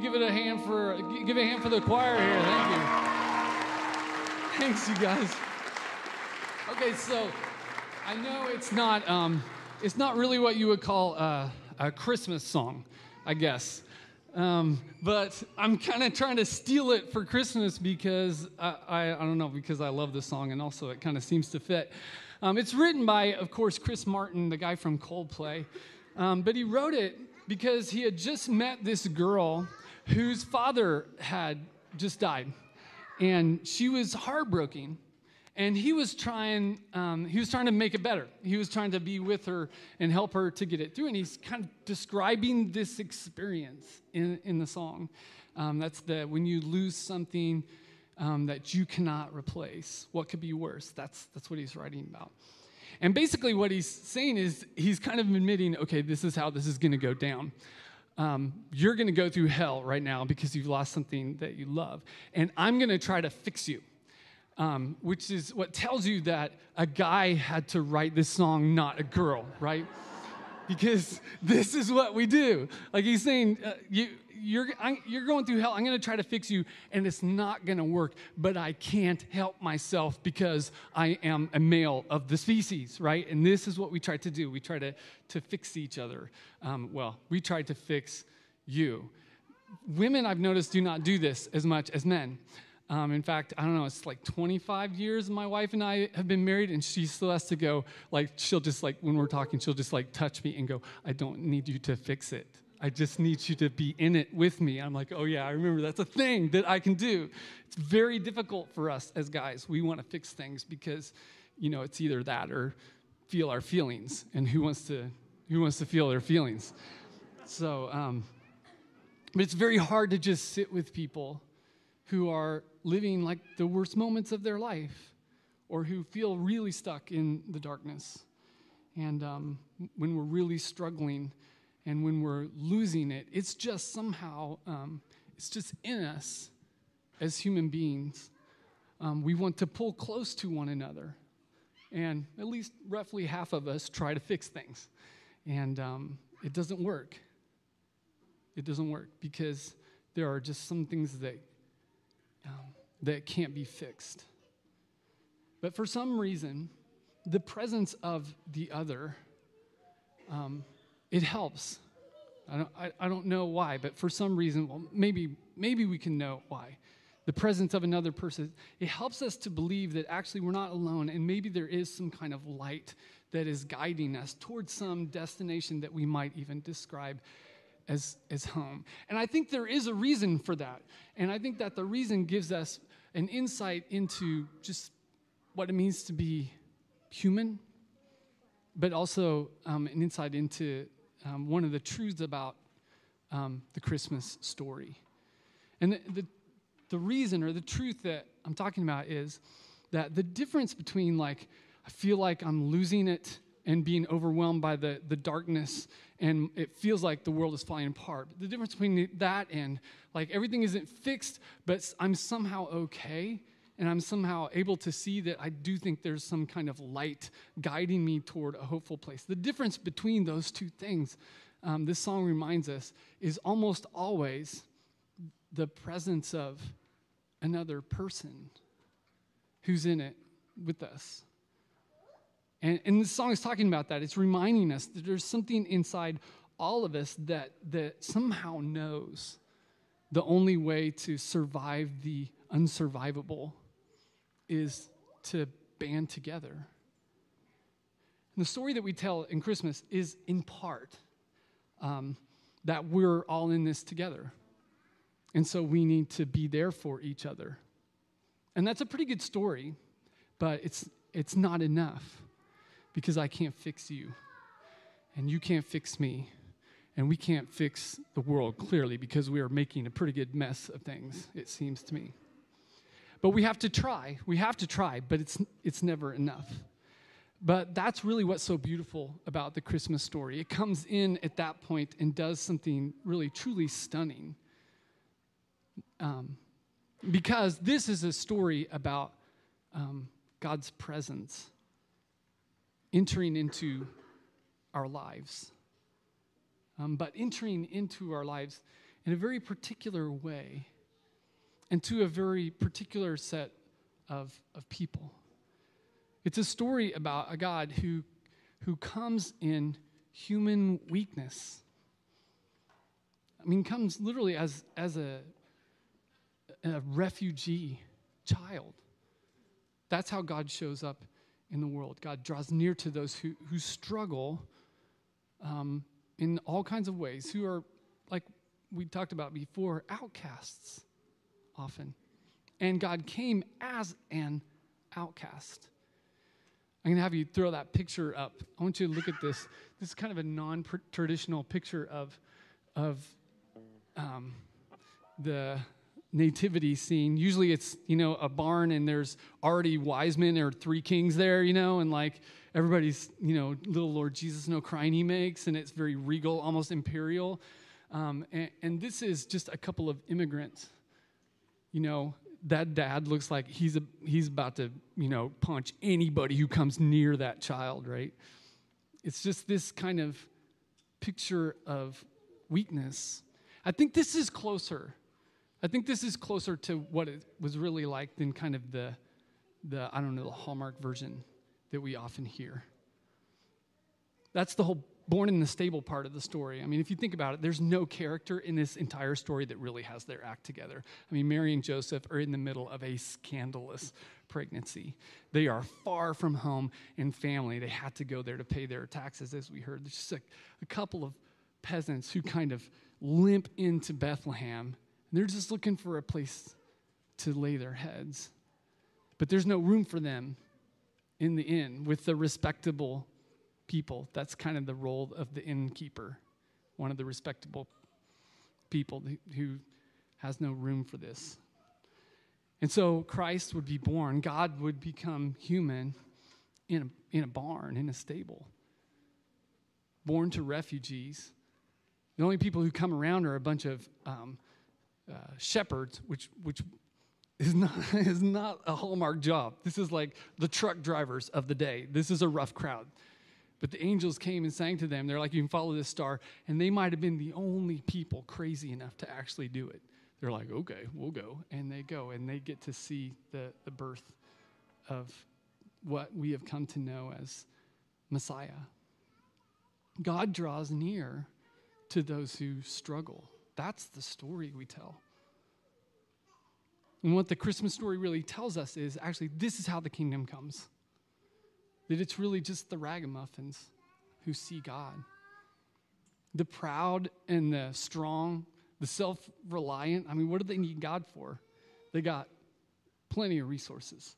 give it a hand for give a hand for the choir here? Thank you. Thanks, you guys. Okay, so I know it's not um, it's not really what you would call a, a Christmas song, I guess. Um, but I'm kind of trying to steal it for Christmas because I, I, I, don't know, because I love the song and also it kind of seems to fit. Um, it's written by, of course, Chris Martin, the guy from Coldplay. Um, but he wrote it because he had just met this girl whose father had just died. And she was heartbroken. And he was trying um, he was trying to make it better. He was trying to be with her and help her to get it through. And he's kind of describing this experience in, in the song. Um, that's the when you lose something um, that you cannot replace what could be worse? That's that's what he's writing about. And basically what he's saying is he's kind of admitting okay this is how this is going to go down um, you're going to go through hell right now because you've lost something that you love and i'm going to try to fix you um, which is what tells you that a guy had to write this song, not a girl, right? Because this is what we do. Like he's saying, uh, you, you're, I, you're going through hell. I'm going to try to fix you, and it's not going to work. But I can't help myself because I am a male of the species, right? And this is what we try to do. We try to, to fix each other. Um, well, we try to fix you. Women, I've noticed, do not do this as much as men. Um, in fact, I don't know, it's like 25 years my wife and I have been married, and she still has to go, like, she'll just, like, when we're talking, she'll just, like, touch me and go, I don't need you to fix it. I just need you to be in it with me. I'm like, oh, yeah, I remember that's a thing that I can do. It's very difficult for us as guys. We want to fix things because, you know, it's either that or feel our feelings. And who wants to, who wants to feel their feelings? So, um, but it's very hard to just sit with people who are living like the worst moments of their life or who feel really stuck in the darkness. And um, when we're really struggling and when we're losing it, it's just somehow, um, it's just in us as human beings. Um, we want to pull close to one another. And at least roughly half of us try to fix things. And um, it doesn't work. It doesn't work because there are just some things that um, that can't be fixed. But for some reason, the presence of the other, um, it helps. I don't, I, I don't know why, but for some reason, well, maybe, maybe we can know why. The presence of another person, it helps us to believe that actually we're not alone, and maybe there is some kind of light that is guiding us towards some destination that we might even describe as, as home. And I think there is a reason for that. And I think that the reason gives us an insight into just what it means to be human, but also um, an insight into um, one of the truths about um, the Christmas story. And the, the, the reason or the truth that I'm talking about is that the difference between, like, I feel like I'm losing it and being overwhelmed by the, the darkness and it feels like the world is falling apart. The difference between that and like everything isn't fixed, but I'm somehow okay and I'm somehow able to see that I do think there's some kind of light guiding me toward a hopeful place. The difference between those two things, um, this song reminds us, is almost always the presence of another person who's in it with us. And, and this song is talking about that. It's reminding us that there's something inside all of us that, that somehow knows the only way to survive the unsurvivable is to band together. And the story that we tell in Christmas is in part um, that we're all in this together. And so we need to be there for each other. And that's a pretty good story, but it's, it's not enough because I can't fix you, and you can't fix me, and we can't fix the world clearly because we are making a pretty good mess of things, it seems to me. But we have to try. We have to try, but it's, it's never enough. But that's really what's so beautiful about the Christmas story. It comes in at that point and does something really, truly stunning. Um, because this is a story about um, God's presence entering into our lives, um, but entering into our lives in a very particular way and to a very particular set of, of people. It's a story about a God who, who comes in human weakness. I mean, comes literally as, as a, a refugee child. That's how God shows up in the world. God draws near to those who, who struggle um, in all kinds of ways, who are, like we talked about before, outcasts often. And God came as an outcast. I'm going to have you throw that picture up. I want you to look at this. This is kind of a non traditional picture of, of um, the nativity scene. Usually it's, you know, a barn and there's already wise men or three kings there, you know, and like everybody's, you know, little Lord Jesus, no crying he makes, and it's very regal, almost imperial. Um, and, and this is just a couple of immigrants. You know, that dad looks like he's, a, he's about to, you know, punch anybody who comes near that child, right? It's just this kind of picture of weakness. I think this is closer I think this is closer to what it was really like than kind of the, the I don't know, the Hallmark version that we often hear. That's the whole born in the stable part of the story. I mean, if you think about it, there's no character in this entire story that really has their act together. I mean, Mary and Joseph are in the middle of a scandalous pregnancy. They are far from home and family. They had to go there to pay their taxes, as we heard. There's just a, a couple of peasants who kind of limp into Bethlehem they're just looking for a place to lay their heads. But there's no room for them in the inn with the respectable people. That's kind of the role of the innkeeper, one of the respectable people who has no room for this. And so Christ would be born, God would become human in a, in a barn, in a stable, born to refugees. The only people who come around are a bunch of um, uh, shepherds, which, which is not, is not a hallmark job. This is like the truck drivers of the day. This is a rough crowd. But the angels came and sang to them. They're like, You can follow this star. And they might have been the only people crazy enough to actually do it. They're like, Okay, we'll go. And they go and they get to see the, the birth of what we have come to know as Messiah. God draws near to those who struggle. That's the story we tell. And what the Christmas story really tells us is actually, this is how the kingdom comes. That it's really just the ragamuffins who see God. The proud and the strong, the self reliant. I mean, what do they need God for? They got plenty of resources.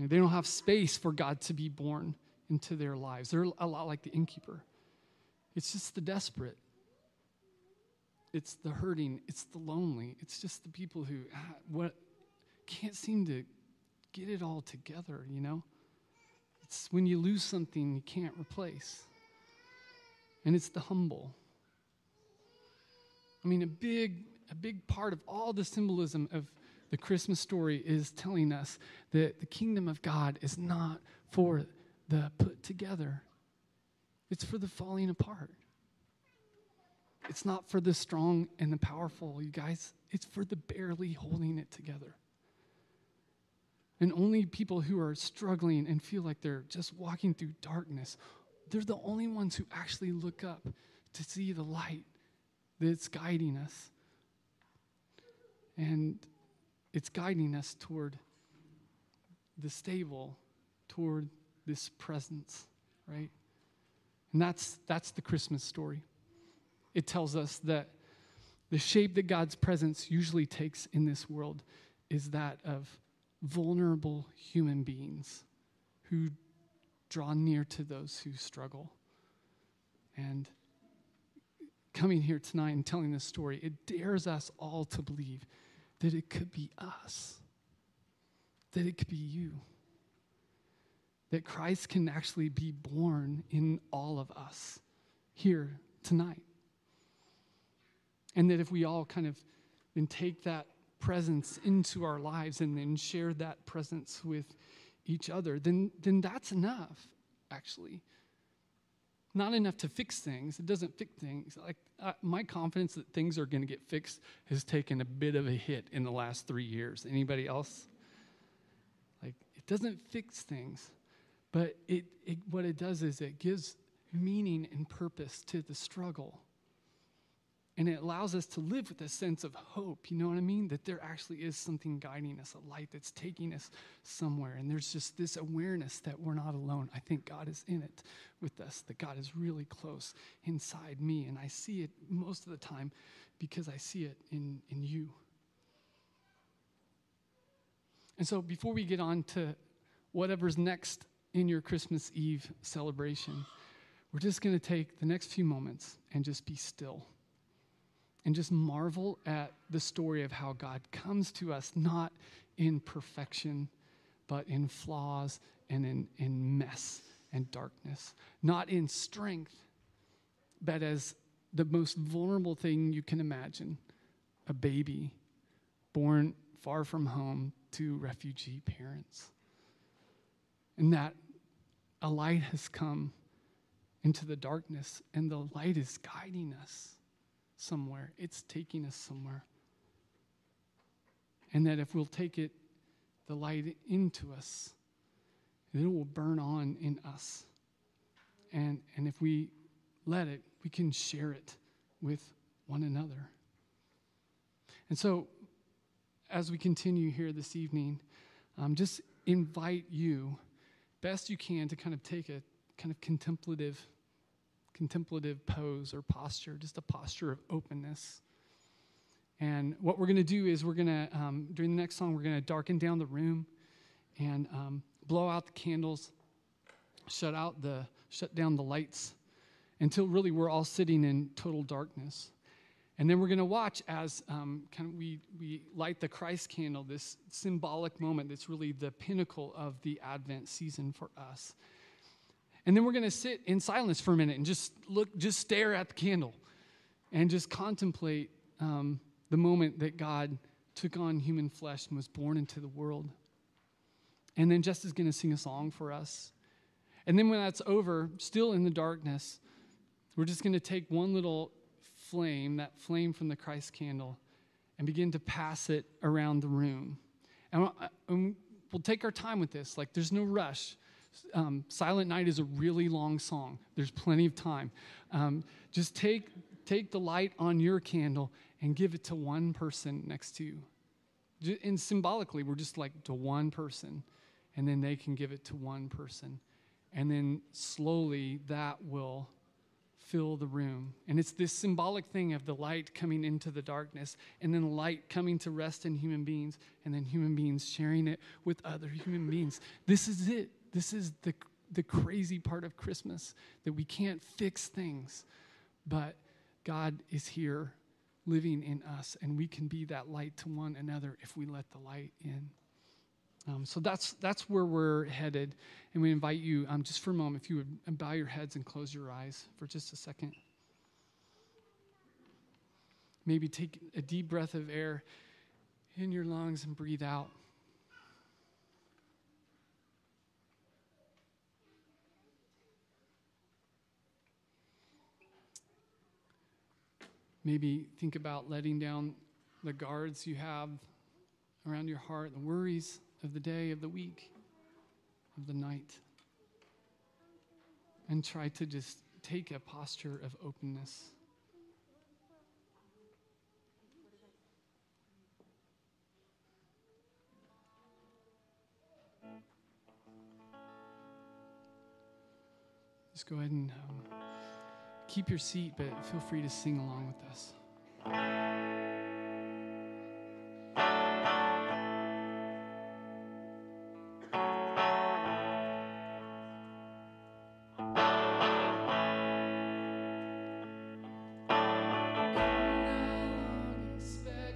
they don't have space for God to be born into their lives. They're a lot like the innkeeper. It's just the desperate it's the hurting, it's the lonely, it's just the people who ah, what can't seem to get it all together, you know? It's when you lose something you can't replace. And it's the humble. I mean, a big, a big part of all the symbolism of the Christmas story is telling us that the kingdom of God is not for the put together, it's for the falling apart. It's not for the strong and the powerful, you guys. It's for the barely holding it together. And only people who are struggling and feel like they're just walking through darkness, they're the only ones who actually look up to see the light that's guiding us. And it's guiding us toward the stable, toward this presence, right? And that's, that's the Christmas story it tells us that the shape that God's presence usually takes in this world is that of vulnerable human beings who draw near to those who struggle. And coming here tonight and telling this story, it dares us all to believe that it could be us, that it could be you, that Christ can actually be born in all of us here tonight. And that if we all kind of then take that presence into our lives and then share that presence with each other, then, then that's enough, actually. not enough to fix things. It doesn't fix things. Like uh, my confidence that things are going to get fixed has taken a bit of a hit in the last three years. Anybody else? Like it doesn't fix things, but it, it what it does is it gives meaning and purpose to the struggle. And it allows us to live with a sense of hope. You know what I mean? That there actually is something guiding us, a light that's taking us somewhere. And there's just this awareness that we're not alone. I think God is in it with us, that God is really close inside me. And I see it most of the time because I see it in, in you. And so before we get on to whatever's next in your Christmas Eve celebration, we're just going to take the next few moments and just be still and just marvel at the story of how God comes to us not in perfection, but in flaws and in, in mess and darkness, not in strength, but as the most vulnerable thing you can imagine a baby born far from home to refugee parents. And that a light has come into the darkness, and the light is guiding us somewhere. It's taking us somewhere. And that if we'll take it, the light into us, it will burn on in us. And, and if we let it, we can share it with one another. And so, as we continue here this evening, um, just invite you, best you can, to kind of take a kind of contemplative contemplative pose or posture, just a posture of openness. And what we're going to do is we're going to, um, during the next song, we're going to darken down the room and um, blow out the candles, shut out the, shut down the lights until really we're all sitting in total darkness. And then we're going to watch as um, kind of we, we light the Christ candle, this symbolic moment that's really the pinnacle of the Advent season for us. And then we're going to sit in silence for a minute and just look, just stare at the candle and just contemplate um, the moment that God took on human flesh and was born into the world. And then Jess is going to sing a song for us. And then when that's over, still in the darkness, we're just going to take one little flame, that flame from the Christ candle, and begin to pass it around the room. And we'll take our time with this. Like, there's no rush um, Silent Night is a really long song. There's plenty of time. Um, just take, take the light on your candle and give it to one person next to you. And symbolically, we're just like to one person, and then they can give it to one person. And then slowly that will fill the room. And it's this symbolic thing of the light coming into the darkness, and then light coming to rest in human beings, and then human beings sharing it with other human beings. This is it. This is the, the crazy part of Christmas that we can't fix things, but God is here living in us, and we can be that light to one another if we let the light in. Um, so that's that's where we're headed, and we invite you um, just for a moment, if you would bow your heads and close your eyes for just a second. Maybe take a deep breath of air in your lungs and breathe out. Maybe think about letting down the guards you have around your heart, the worries of the day, of the week, of the night. And try to just take a posture of openness. Just go ahead and um, keep your seat, but feel free to sing along with us.